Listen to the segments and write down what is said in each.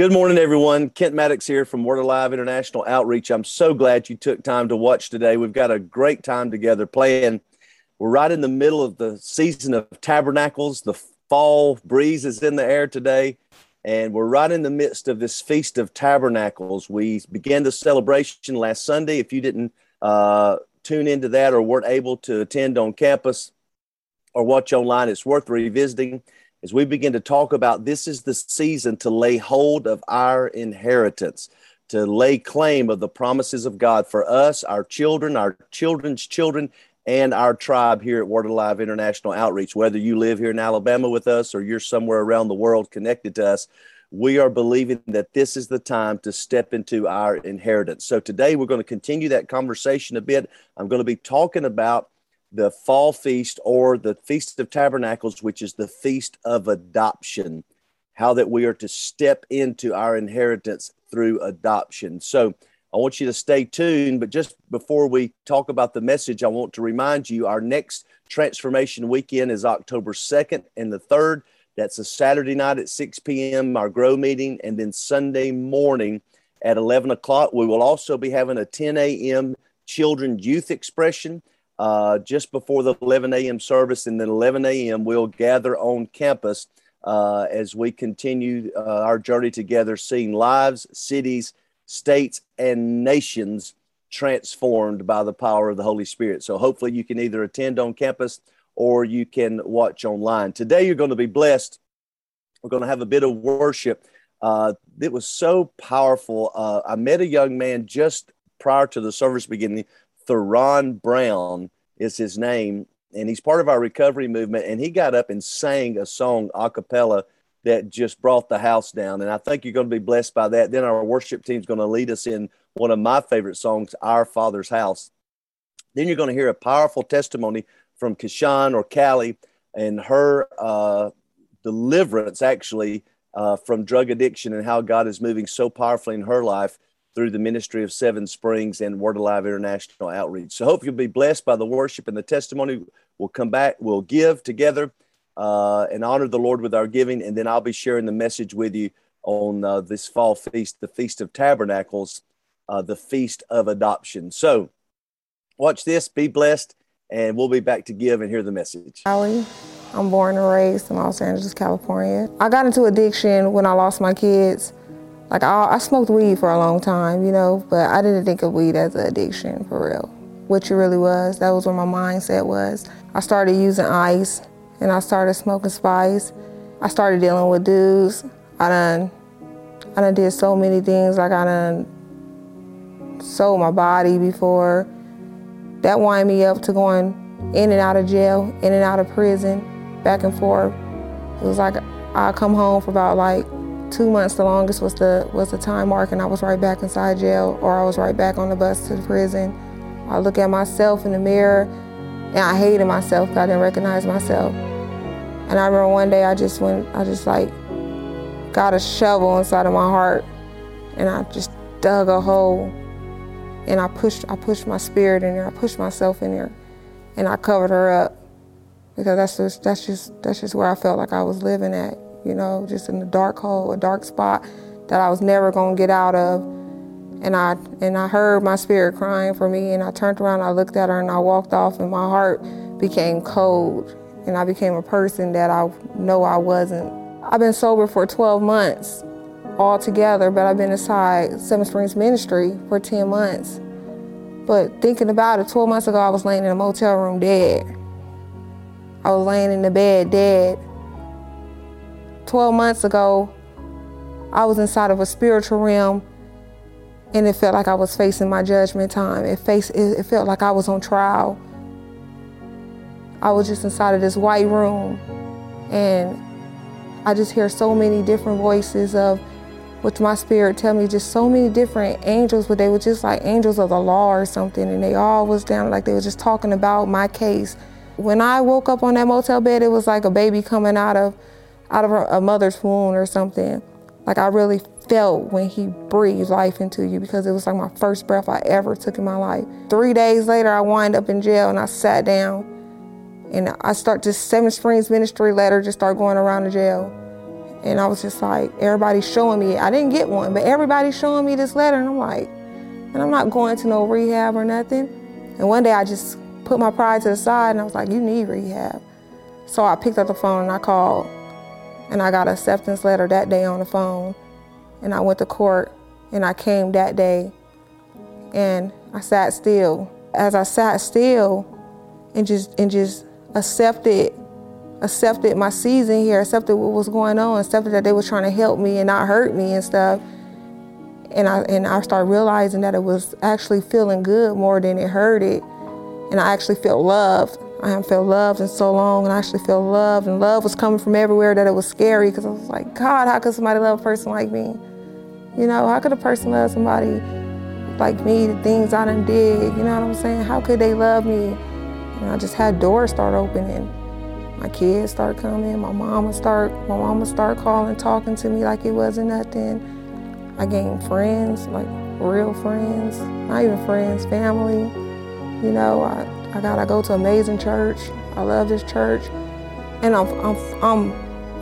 Good morning, everyone. Kent Maddox here from Word Alive International Outreach. I'm so glad you took time to watch today. We've got a great time together playing. We're right in the middle of the season of tabernacles. The fall breeze is in the air today, and we're right in the midst of this Feast of Tabernacles. We began the celebration last Sunday. If you didn't uh, tune into that or weren't able to attend on campus or watch online, it's worth revisiting as we begin to talk about this is the season to lay hold of our inheritance, to lay claim of the promises of God for us, our children, our children's children, and our tribe here at Word Alive International Outreach. Whether you live here in Alabama with us or you're somewhere around the world connected to us, we are believing that this is the time to step into our inheritance. So today we're going to continue that conversation a bit. I'm going to be talking about the fall feast or the Feast of Tabernacles, which is the Feast of Adoption, how that we are to step into our inheritance through adoption. So I want you to stay tuned, but just before we talk about the message, I want to remind you our next transformation weekend is October 2nd and the 3rd. That's a Saturday night at 6 p.m., our grow meeting, and then Sunday morning at 11 o'clock. We will also be having a 10 a.m. children youth expression uh, just before the 11 a.m. service, and then 11 a.m. we'll gather on campus uh, as we continue uh, our journey together, seeing lives, cities, states, and nations transformed by the power of the Holy Spirit. So hopefully you can either attend on campus or you can watch online. Today you're going to be blessed. We're going to have a bit of worship. Uh, it was so powerful. Uh, I met a young man just prior to the service beginning Theron Brown is his name, and he's part of our recovery movement. And he got up and sang a song a cappella that just brought the house down. And I think you're going to be blessed by that. Then our worship team is going to lead us in one of my favorite songs, Our Father's House. Then you're going to hear a powerful testimony from Kashan or Callie and her uh, deliverance, actually, uh, from drug addiction and how God is moving so powerfully in her life through the ministry of Seven Springs and Word Alive International Outreach. So, hope you'll be blessed by the worship and the testimony. We'll come back, we'll give together uh, and honor the Lord with our giving, and then I'll be sharing the message with you on uh, this fall feast, the Feast of Tabernacles, uh, the Feast of Adoption. So, watch this, be blessed, and we'll be back to give and hear the message. Allie. I'm born and raised in Los Angeles, California. I got into addiction when I lost my kids. Like I, I smoked weed for a long time, you know, but I didn't think of weed as an addiction for real. Which it really was. That was where my mindset was. I started using ice and I started smoking spice. I started dealing with dudes. I done I done did so many things. Like I done sold my body before. That wind me up to going in and out of jail, in and out of prison, back and forth. It was like I come home for about like two months the longest was the was the time mark and I was right back inside jail or I was right back on the bus to the prison. I look at myself in the mirror and I hated myself because I didn't recognize myself. And I remember one day I just went I just like got a shovel inside of my heart and I just dug a hole and I pushed I pushed my spirit in there, I pushed myself in there and I covered her up because that's just that's just that's just where I felt like I was living at you know, just in a dark hole, a dark spot that I was never gonna get out of. And I and I heard my spirit crying for me and I turned around, I looked at her and I walked off and my heart became cold and I became a person that I know I wasn't. I've been sober for 12 months altogether, but I've been inside Seven Springs Ministry for 10 months. But thinking about it, 12 months ago I was laying in a motel room dead. I was laying in the bed dead 12 months ago, I was inside of a spiritual realm and it felt like I was facing my judgment time. It, faced, it, felt like I was on trial. I was just inside of this white room and I just hear so many different voices of which my spirit tell me just so many different angels, but they were just like angels of the law or something, and they all was down like they were just talking about my case. When I woke up on that motel bed, it was like a baby coming out of out of a mother's womb or something. Like I really felt when he breathed life into you because it was like my first breath I ever took in my life. Three days later, I wind up in jail and I sat down and I start just Seven Springs ministry letter just start going around the jail. And I was just like, everybody's showing me. I didn't get one, but everybody's showing me this letter. And I'm like, and I'm not going to no rehab or nothing. And one day I just put my pride to the side and I was like, you need rehab. So I picked up the phone and I called. And I got an acceptance letter that day on the phone. And I went to court and I came that day and I sat still. As I sat still and just and just accepted accepted my season here, accepted what was going on, accepted that they were trying to help me and not hurt me and stuff. And I and I started realizing that it was actually feeling good more than it hurted. And I actually felt love. I haven't felt loved in so long, and I actually felt love, and love was coming from everywhere. That it was scary because I was like, God, how could somebody love a person like me? You know, how could a person love somebody like me? The things I done did, you know what I'm saying? How could they love me? And I just had doors start opening my kids start coming, my mama start my mama start calling, talking to me like it wasn't nothing. I gained friends, like real friends, not even friends, family. You know, I, I got I go to amazing church. I love this church. And I'm I'm I'm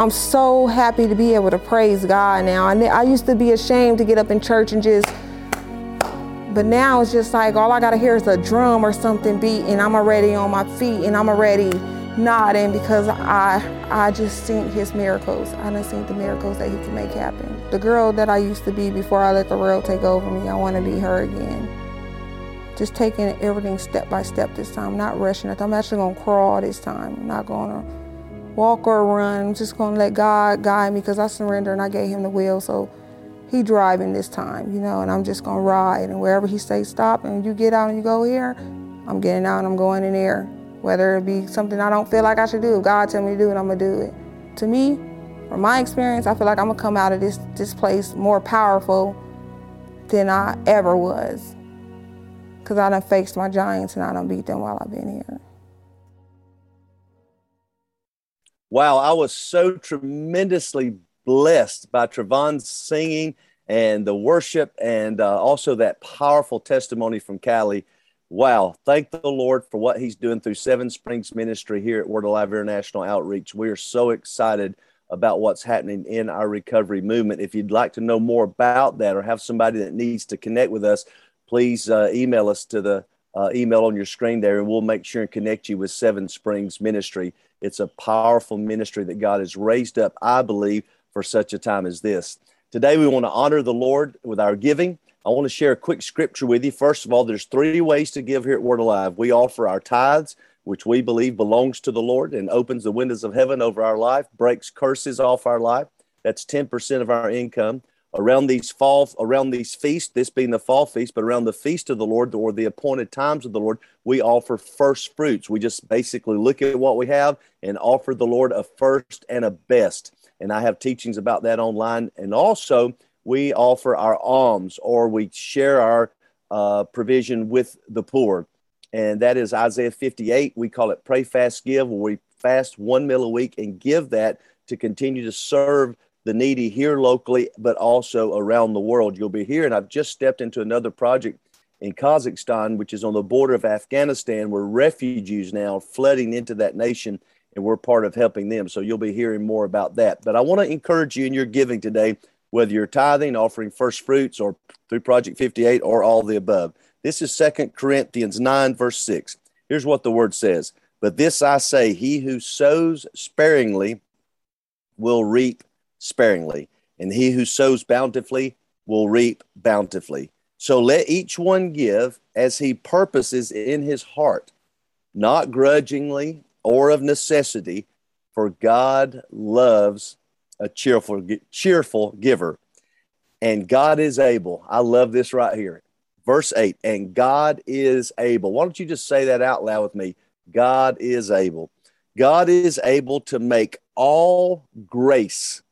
I'm so happy to be able to praise God now. I, I used to be ashamed to get up in church and just but now it's just like all I gotta hear is a drum or something beat and I'm already on my feet and I'm already nodding because I I just seen his miracles. I done seen the miracles that he can make happen. The girl that I used to be before I let the world take over me, I want to be her again. Just taking everything step by step this time, not rushing it. I'm actually gonna crawl this time. I'm not gonna walk or run. I'm just gonna let God guide me because I surrender and I gave him the wheel. So he driving this time, you know, and I'm just gonna ride. And wherever he says stop and you get out and you go here, I'm getting out and I'm going in there whether it be something I don't feel like I should do. If God tell me to do it, I'm gonna do it. To me, from my experience, I feel like I'm gonna come out of this this place more powerful than I ever was. Cause I done faced my giants and I done beat them while I've been here. Wow, I was so tremendously blessed by Travon's singing and the worship and uh, also that powerful testimony from Callie wow, thank the Lord for what He's doing through Seven Springs Ministry here at Word Alive International Outreach. We are so excited about what's happening in our recovery movement. If you'd like to know more about that or have somebody that needs to connect with us, please uh, email us to the uh, email on your screen there, and we'll make sure and connect you with Seven Springs Ministry. It's a powerful ministry that God has raised up, I believe, for such a time as this. Today, we want to honor the Lord with our giving. I want to share a quick scripture with you. First of all, there's three ways to give here at Word Alive. We offer our tithes, which we believe belongs to the Lord and opens the windows of heaven over our life, breaks curses off our life. That's 10% of our income. Around these fall, around these feasts, this being the fall feast, but around the feast of the Lord or the appointed times of the Lord, we offer first fruits. We just basically look at what we have and offer the Lord a first and a best. And I have teachings about that online. And also, we offer our alms or we share our uh, provision with the poor. And that is Isaiah 58. We call it Pray, Fast, Give, where we fast one meal a week and give that to continue to serve the needy here locally, but also around the world. You'll be here, and I've just stepped into another project in Kazakhstan, which is on the border of Afghanistan, where refugees now flooding into that nation, and we're part of helping them. So you'll be hearing more about that. But I want to encourage you in your giving today whether you're tithing, offering first fruits, or through Project 58, or all the above. This is Second Corinthians 9, verse 6. Here's what the word says But this I say, he who sows sparingly will reap sparingly, and he who sows bountifully will reap bountifully. So let each one give as he purposes in his heart, not grudgingly or of necessity, for God loves a cheerful, cheerful giver. And God is able. I love this right here. Verse 8, and God is able. Why don't you just say that out loud with me? God is able. God is able to make all grace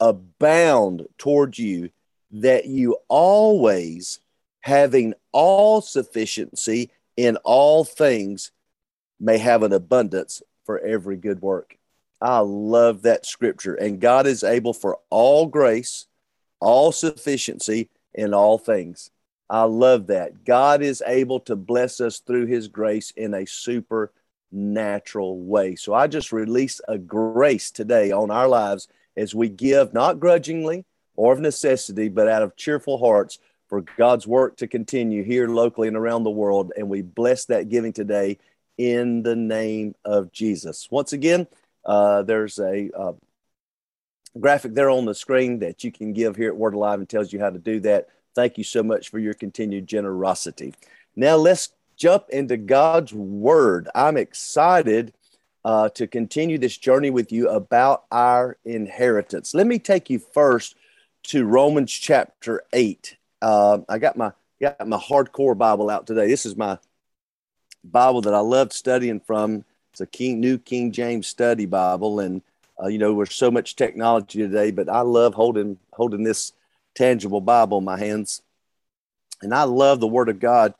abound toward you, that you always, having all sufficiency in all things, may have an abundance for every good work. I love that scripture. And God is able for all grace, all sufficiency in all things. I love that. God is able to bless us through his grace in a supernatural way. So I just release a grace today on our lives as we give, not grudgingly or of necessity, but out of cheerful hearts for God's work to continue here locally and around the world. And we bless that giving today in the name of Jesus. Once again, uh, there's a uh, graphic there on the screen that you can give here at Word Alive and tells you how to do that. Thank you so much for your continued generosity. Now let's jump into God's Word. I'm excited uh, to continue this journey with you about our inheritance. Let me take you first to Romans chapter 8. Uh, I got my got my hardcore Bible out today. This is my Bible that I loved studying from. It's a King New King James Study Bible, and uh, you know, there's so much technology today, but I love holding holding this tangible Bible in my hands, and I love the Word of God,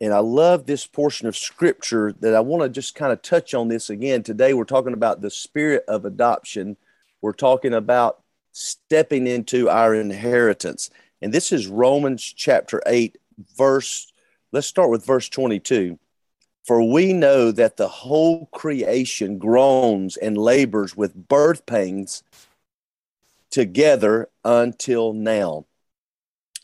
and I love this portion of Scripture that I want to just kind of touch on this again today. We're talking about the spirit of adoption. We're talking about stepping into our inheritance, and this is Romans chapter eight, verse. Let's start with verse twenty-two. For we know that the whole creation groans and labors with birth pains together until now.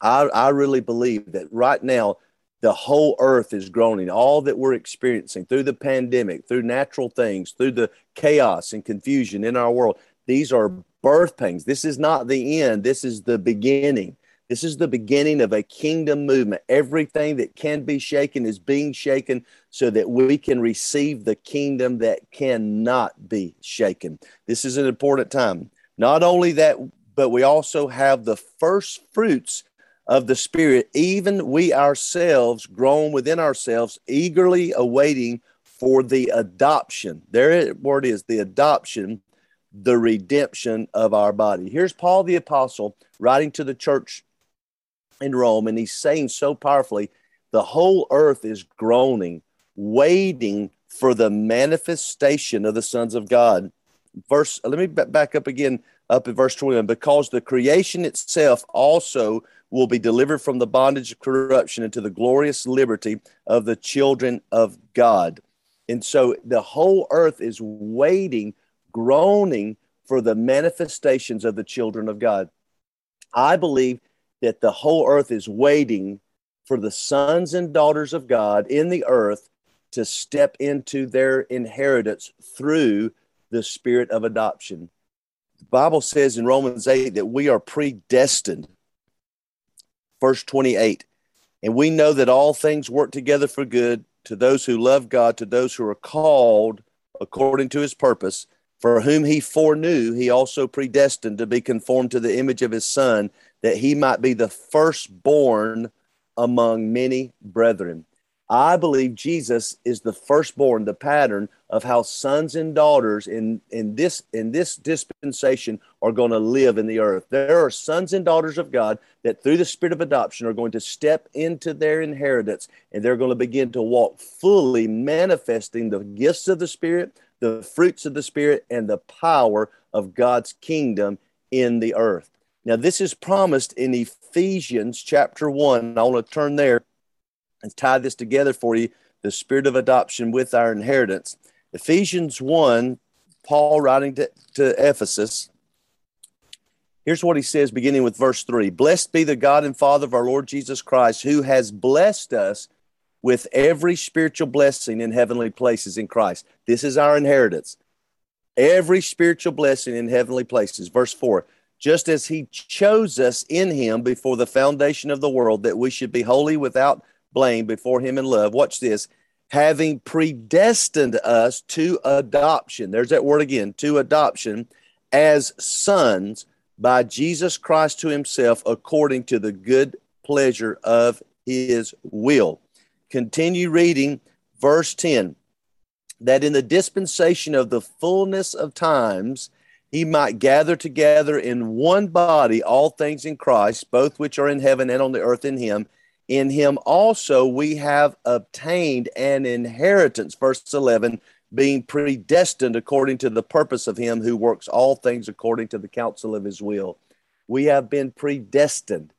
I, I really believe that right now, the whole earth is groaning. All that we're experiencing through the pandemic, through natural things, through the chaos and confusion in our world, these are birth pains. This is not the end, this is the beginning. This is the beginning of a kingdom movement. Everything that can be shaken is being shaken so that we can receive the kingdom that cannot be shaken. This is an important time. Not only that, but we also have the first fruits of the Spirit, even we ourselves, grown within ourselves, eagerly awaiting for the adoption. There it word is the adoption, the redemption of our body. Here's Paul the Apostle writing to the church in Rome, and he's saying so powerfully, the whole earth is groaning, waiting for the manifestation of the sons of God. Verse, let me back up again, up in verse 21. Because the creation itself also will be delivered from the bondage of corruption into the glorious liberty of the children of God. And so the whole earth is waiting, groaning for the manifestations of the children of God. I believe that the whole earth is waiting for the sons and daughters of God in the earth to step into their inheritance through the spirit of adoption. The Bible says in Romans 8 that we are predestined. Verse 28 And we know that all things work together for good to those who love God, to those who are called according to his purpose, for whom he foreknew, he also predestined to be conformed to the image of his Son that he might be the firstborn among many brethren. I believe Jesus is the firstborn, the pattern of how sons and daughters in, in this in this dispensation are going to live in the earth. There are sons and daughters of God that through the spirit of adoption are going to step into their inheritance and they're going to begin to walk fully manifesting the gifts of the spirit, the fruits of the spirit and the power of God's kingdom in the earth. Now, this is promised in Ephesians chapter 1. I want to turn there and tie this together for you the spirit of adoption with our inheritance. Ephesians 1, Paul writing to, to Ephesus. Here's what he says, beginning with verse 3 Blessed be the God and Father of our Lord Jesus Christ, who has blessed us with every spiritual blessing in heavenly places in Christ. This is our inheritance. Every spiritual blessing in heavenly places. Verse 4 just as he chose us in him before the foundation of the world, that we should be holy without blame before him in love. Watch this. Having predestined us to adoption. There's that word again, to adoption as sons by Jesus Christ to himself according to the good pleasure of his will. Continue reading verse 10 that in the dispensation of the fullness of times, he might gather together in one body all things in Christ, both which are in heaven and on the earth in him. In him also we have obtained an inheritance, verse 11, being predestined according to the purpose of him who works all things according to the counsel of his will. We have been predestined,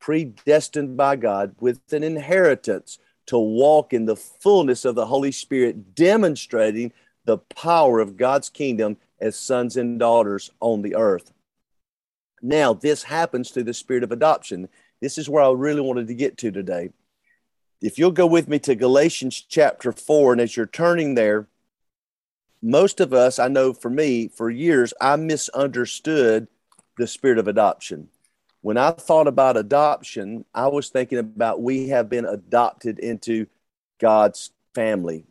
predestined by God with an inheritance to walk in the fullness of the Holy Spirit, demonstrating the power of God's kingdom as sons and daughters on the earth. Now, this happens through the spirit of adoption. This is where I really wanted to get to today. If you'll go with me to Galatians chapter 4, and as you're turning there, most of us, I know for me, for years, I misunderstood the spirit of adoption. When I thought about adoption, I was thinking about we have been adopted into God's family.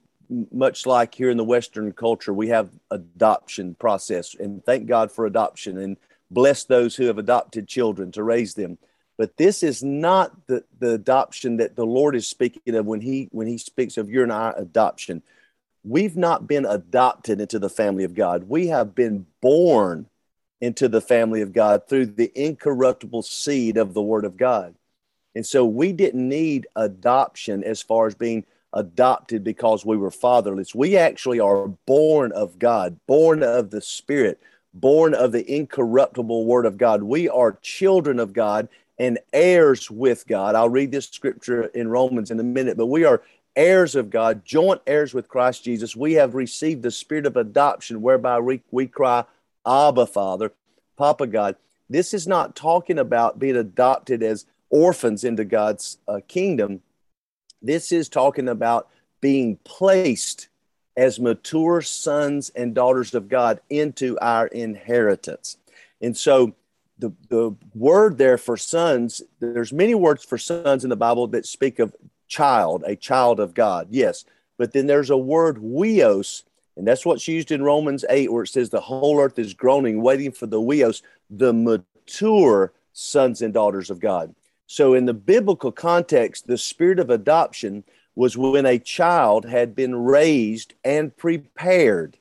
Much like here in the Western culture, we have adoption process, and thank God for adoption, and bless those who have adopted children to raise them. But this is not the, the adoption that the Lord is speaking of when he when he speaks of your and I adoption. We've not been adopted into the family of God. We have been born into the family of God through the incorruptible seed of the Word of God. And so we didn't need adoption as far as being adopted because we were fatherless. We actually are born of God, born of the Spirit, born of the incorruptible Word of God. We are children of God and heirs with God. I'll read this scripture in Romans in a minute, but we are heirs of God, joint heirs with Christ Jesus. We have received the spirit of adoption whereby we, we cry, Abba, Father, Papa God. This is not talking about being adopted as orphans into God's uh, kingdom. This is talking about being placed as mature sons and daughters of God into our inheritance. And so the, the word there for sons, there's many words for sons in the Bible that speak of child, a child of God, yes. But then there's a word huios, and that's what's used in Romans 8, where it says the whole earth is groaning, waiting for the huios, the mature sons and daughters of God. So, in the biblical context, the spirit of adoption was when a child had been raised and prepared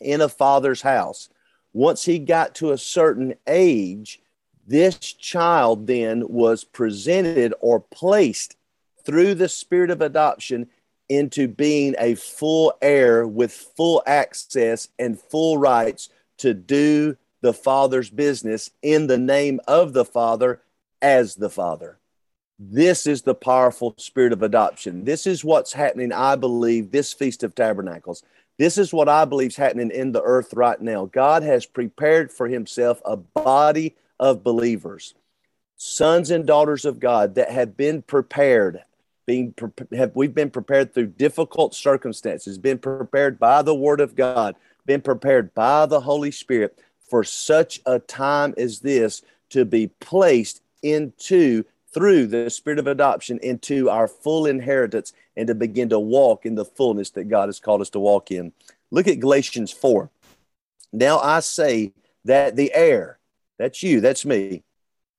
in a father's house. Once he got to a certain age, this child then was presented or placed through the spirit of adoption into being a full heir with full access and full rights to do the Father's business in the name of the Father as the Father. This is the powerful spirit of adoption. This is what's happening, I believe, this Feast of Tabernacles. This is what I believe is happening in the earth right now. God has prepared for himself a body of believers, sons and daughters of God that have been prepared. Being have we've been prepared through difficult circumstances, been prepared by the Word of God, been prepared by the Holy Spirit for such a time as this to be placed into through the spirit of adoption into our full inheritance and to begin to walk in the fullness that God has called us to walk in. Look at Galatians 4. Now I say that the heir, that's you, that's me,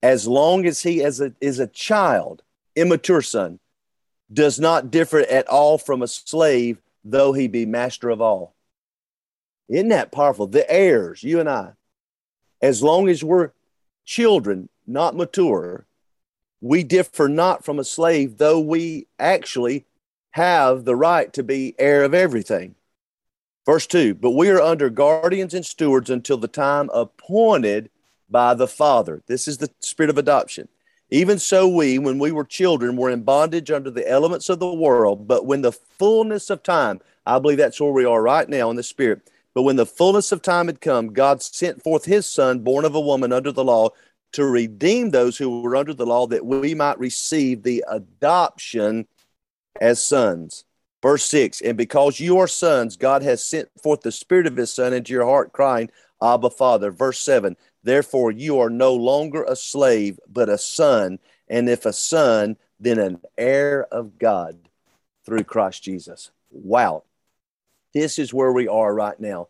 as long as he is a, is a child, immature son, does not differ at all from a slave, though he be master of all. Isn't that powerful? The heirs, you and I, as long as we're children, not mature, we differ not from a slave, though we actually have the right to be heir of everything. Verse 2 But we are under guardians and stewards until the time appointed by the Father. This is the spirit of adoption. Even so, we, when we were children, were in bondage under the elements of the world. But when the fullness of time, I believe that's where we are right now in the spirit. But when the fullness of time had come, God sent forth his son, born of a woman under the law, to redeem those who were under the law that we might receive the adoption as sons. Verse 6 And because you are sons, God has sent forth the Spirit of His Son into your heart, crying, Abba, Father. Verse 7 Therefore you are no longer a slave, but a son. And if a son, then an heir of God through Christ Jesus. Wow. This is where we are right now.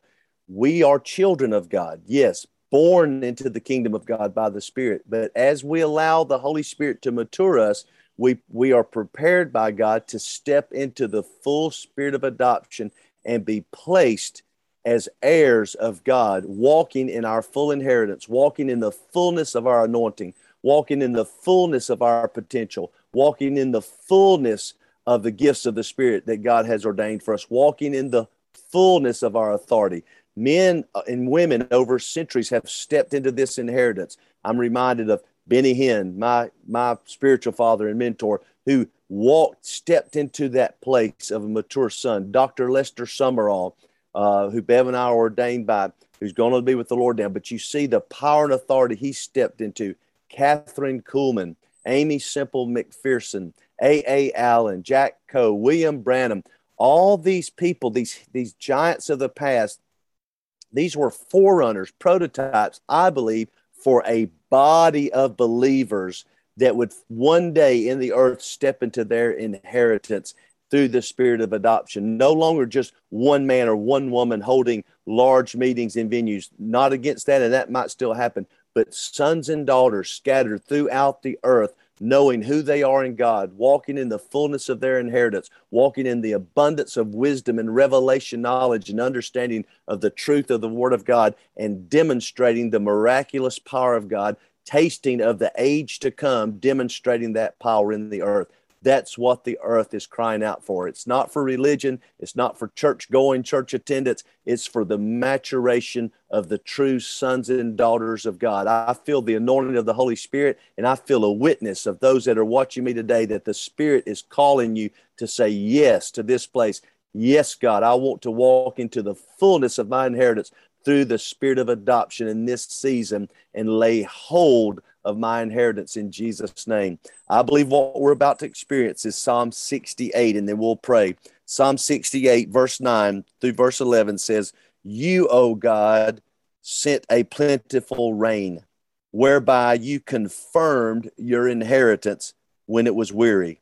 We are children of God. Yes, born into the kingdom of God by the Spirit. But as we allow the Holy Spirit to mature us, we, we are prepared by God to step into the full spirit of adoption and be placed as heirs of God, walking in our full inheritance, walking in the fullness of our anointing, walking in the fullness of our potential, walking in the fullness of the gifts of the Spirit that God has ordained for us, walking in the fullness of our authority men uh, and women over centuries have stepped into this inheritance. I'm reminded of Benny Hinn, my my spiritual father and mentor, who walked, stepped into that place of a mature son. Dr. Lester Sumrall, uh, who Bev and I are ordained by, who's going to be with the Lord now. But you see the power and authority he stepped into. Kathryn Kuhlman, Aimee Semple McPherson, A.A. Allen, Jack Coe, William Branham, all these people, these, these giants of the past, these were forerunners, prototypes, I believe, for a body of believers that would one day in the earth step into their inheritance through the spirit of adoption. No longer just one man or one woman holding large meetings in venues. Not against that, and that might still happen, but sons and daughters scattered throughout the earth knowing who they are in God, walking in the fullness of their inheritance, walking in the abundance of wisdom and revelation knowledge and understanding of the truth of the Word of God, and demonstrating the miraculous power of God, tasting of the age to come, demonstrating that power in the earth. That's what the earth is crying out for. It's not for religion. It's not for church going, church attendance. It's for the maturation of the true sons and daughters of God. I feel the anointing of the Holy Spirit, and I feel a witness of those that are watching me today that the Spirit is calling you to say yes to this place. Yes, God, I want to walk into the fullness of my inheritance through the spirit of adoption in this season and lay hold of my inheritance in Jesus' name. I believe what we're about to experience is Psalm 68, and then we'll pray. Psalm 68, verse 9 through verse 11 says, You, O God, sent a plentiful rain, whereby you confirmed your inheritance when it was weary.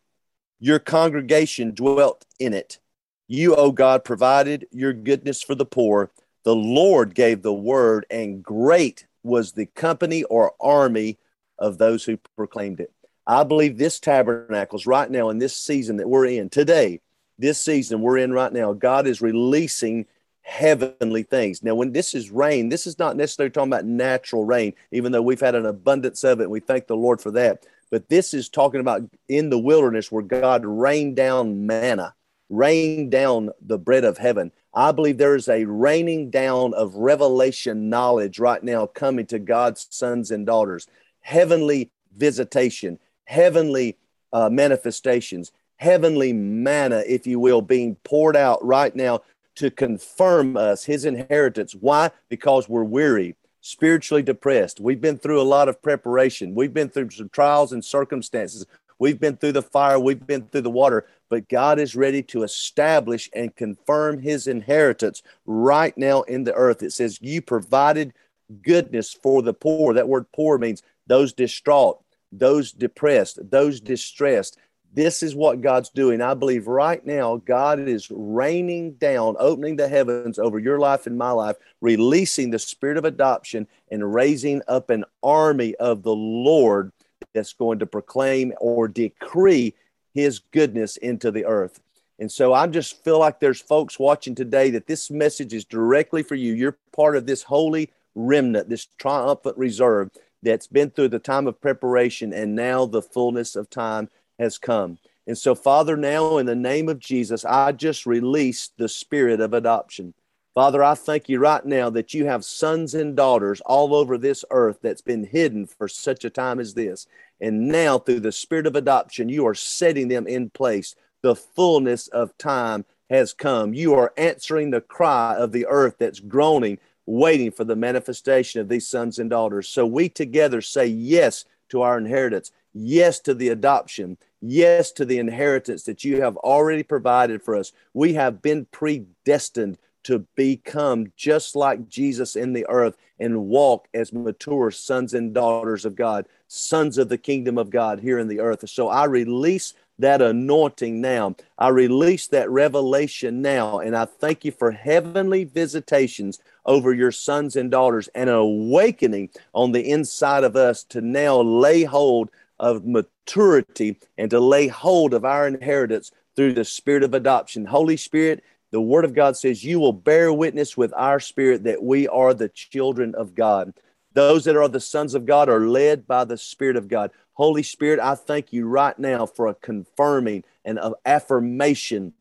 Your congregation dwelt in it. You, O God, provided your goodness for the poor. The Lord gave the word, and great was the company or army of those who proclaimed it. I believe this tabernacles right now in this season that we're in today, this season we're in right now, God is releasing heavenly things. Now, when this is rain, this is not necessarily talking about natural rain, even though we've had an abundance of it. And we thank the Lord for that. But this is talking about in the wilderness where God rained down manna, rained down the bread of heaven. I believe there is a raining down of revelation knowledge right now coming to God's sons and daughters heavenly visitation, heavenly uh, manifestations, heavenly manna, if you will, being poured out right now to confirm us his inheritance. Why? Because we're weary, spiritually depressed. We've been through a lot of preparation, we've been through some trials and circumstances. We've been through the fire, we've been through the water, but God is ready to establish and confirm his inheritance right now in the earth. It says, You provided goodness for the poor. That word poor means those distraught, those depressed, those mm-hmm. distressed. This is what God's doing. I believe right now, God is raining down, opening the heavens over your life and my life, releasing the spirit of adoption and raising up an army of the Lord that's going to proclaim or decree his goodness into the earth. And so I just feel like there's folks watching today that this message is directly for you. You're part of this holy remnant, this triumphant reserve that's been through the time of preparation, and now the fullness of time has come. And so, Father, now in the name of Jesus, I just release the spirit of adoption. Father, I thank you right now that you have sons and daughters all over this earth that's been hidden for such a time as this. And now, through the spirit of adoption, you are setting them in place. The fullness of time has come. You are answering the cry of the earth that's groaning waiting for the manifestation of these sons and daughters. So we together say yes to our inheritance, yes to the adoption, yes to the inheritance that you have already provided for us. We have been predestined to become just like Jesus in the earth and walk as mature sons and daughters of God, sons of the kingdom of God here in the earth. So I release that anointing now. I release that revelation now. And I thank you for heavenly visitations over your sons and daughters and an awakening on the inside of us to now lay hold of maturity and to lay hold of our inheritance through the spirit of adoption. Holy Spirit, the Word of God says, You will bear witness with our spirit that we are the children of God. Those that are the sons of God are led by the Spirit of God. Holy Spirit, I thank you right now for a confirming and an affirmation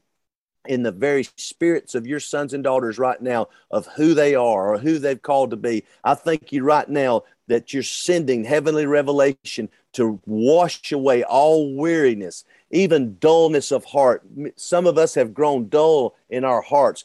in the very spirits of your sons and daughters right now of who they are or who they've called to be. I thank you right now that you're sending heavenly revelation to wash away all weariness, even dullness of heart. Some of us have grown dull in our hearts.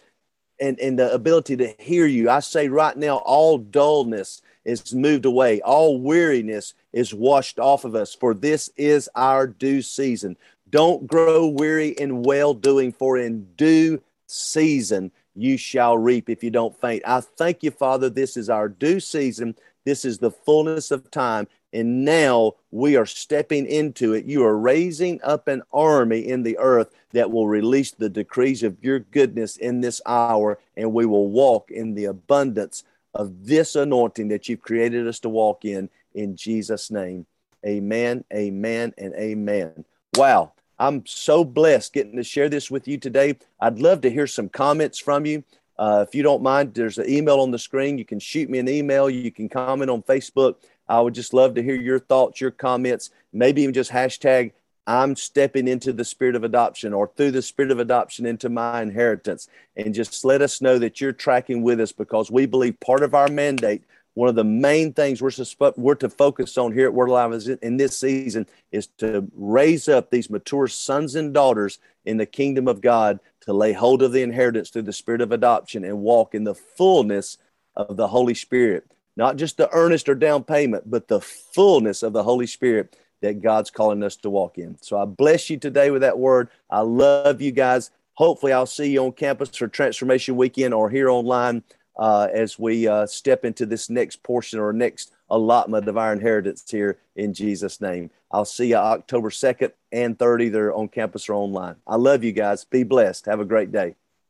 And, and the ability to hear you. I say right now, all dullness is moved away, all weariness is washed off of us, for this is our due season. Don't grow weary in well doing, for in due season you shall reap if you don't faint. I thank you, Father. This is our due season. This is the fullness of time. And now we are stepping into it. You are raising up an army in the earth that will release the decrees of your goodness in this hour, and we will walk in the abundance of this anointing that you've created us to walk in. In Jesus' name, amen, amen, and amen. Wow. I'm so blessed getting to share this with you today. I'd love to hear some comments from you. Uh, if you don't mind, there's an email on the screen. You can shoot me an email. You can comment on Facebook. I would just love to hear your thoughts, your comments, maybe even just hashtag I'm stepping into the spirit of adoption or through the spirit of adoption into my inheritance. And just let us know that you're tracking with us because we believe part of our mandate, one of the main things we're, we're to focus on here at Word Alive is in this season is to raise up these mature sons and daughters in the kingdom of God to lay hold of the inheritance through the spirit of adoption and walk in the fullness of the Holy Spirit not just the earnest or down payment, but the fullness of the Holy Spirit that God's calling us to walk in. So I bless you today with that word. I love you guys. Hopefully, I'll see you on campus for Transformation Weekend or here online uh, as we uh, step into this next portion or next allotment of our inheritance here in Jesus' name. I'll see you October 2nd and 3rd, either on campus or online. I love you guys. Be blessed. Have a great day.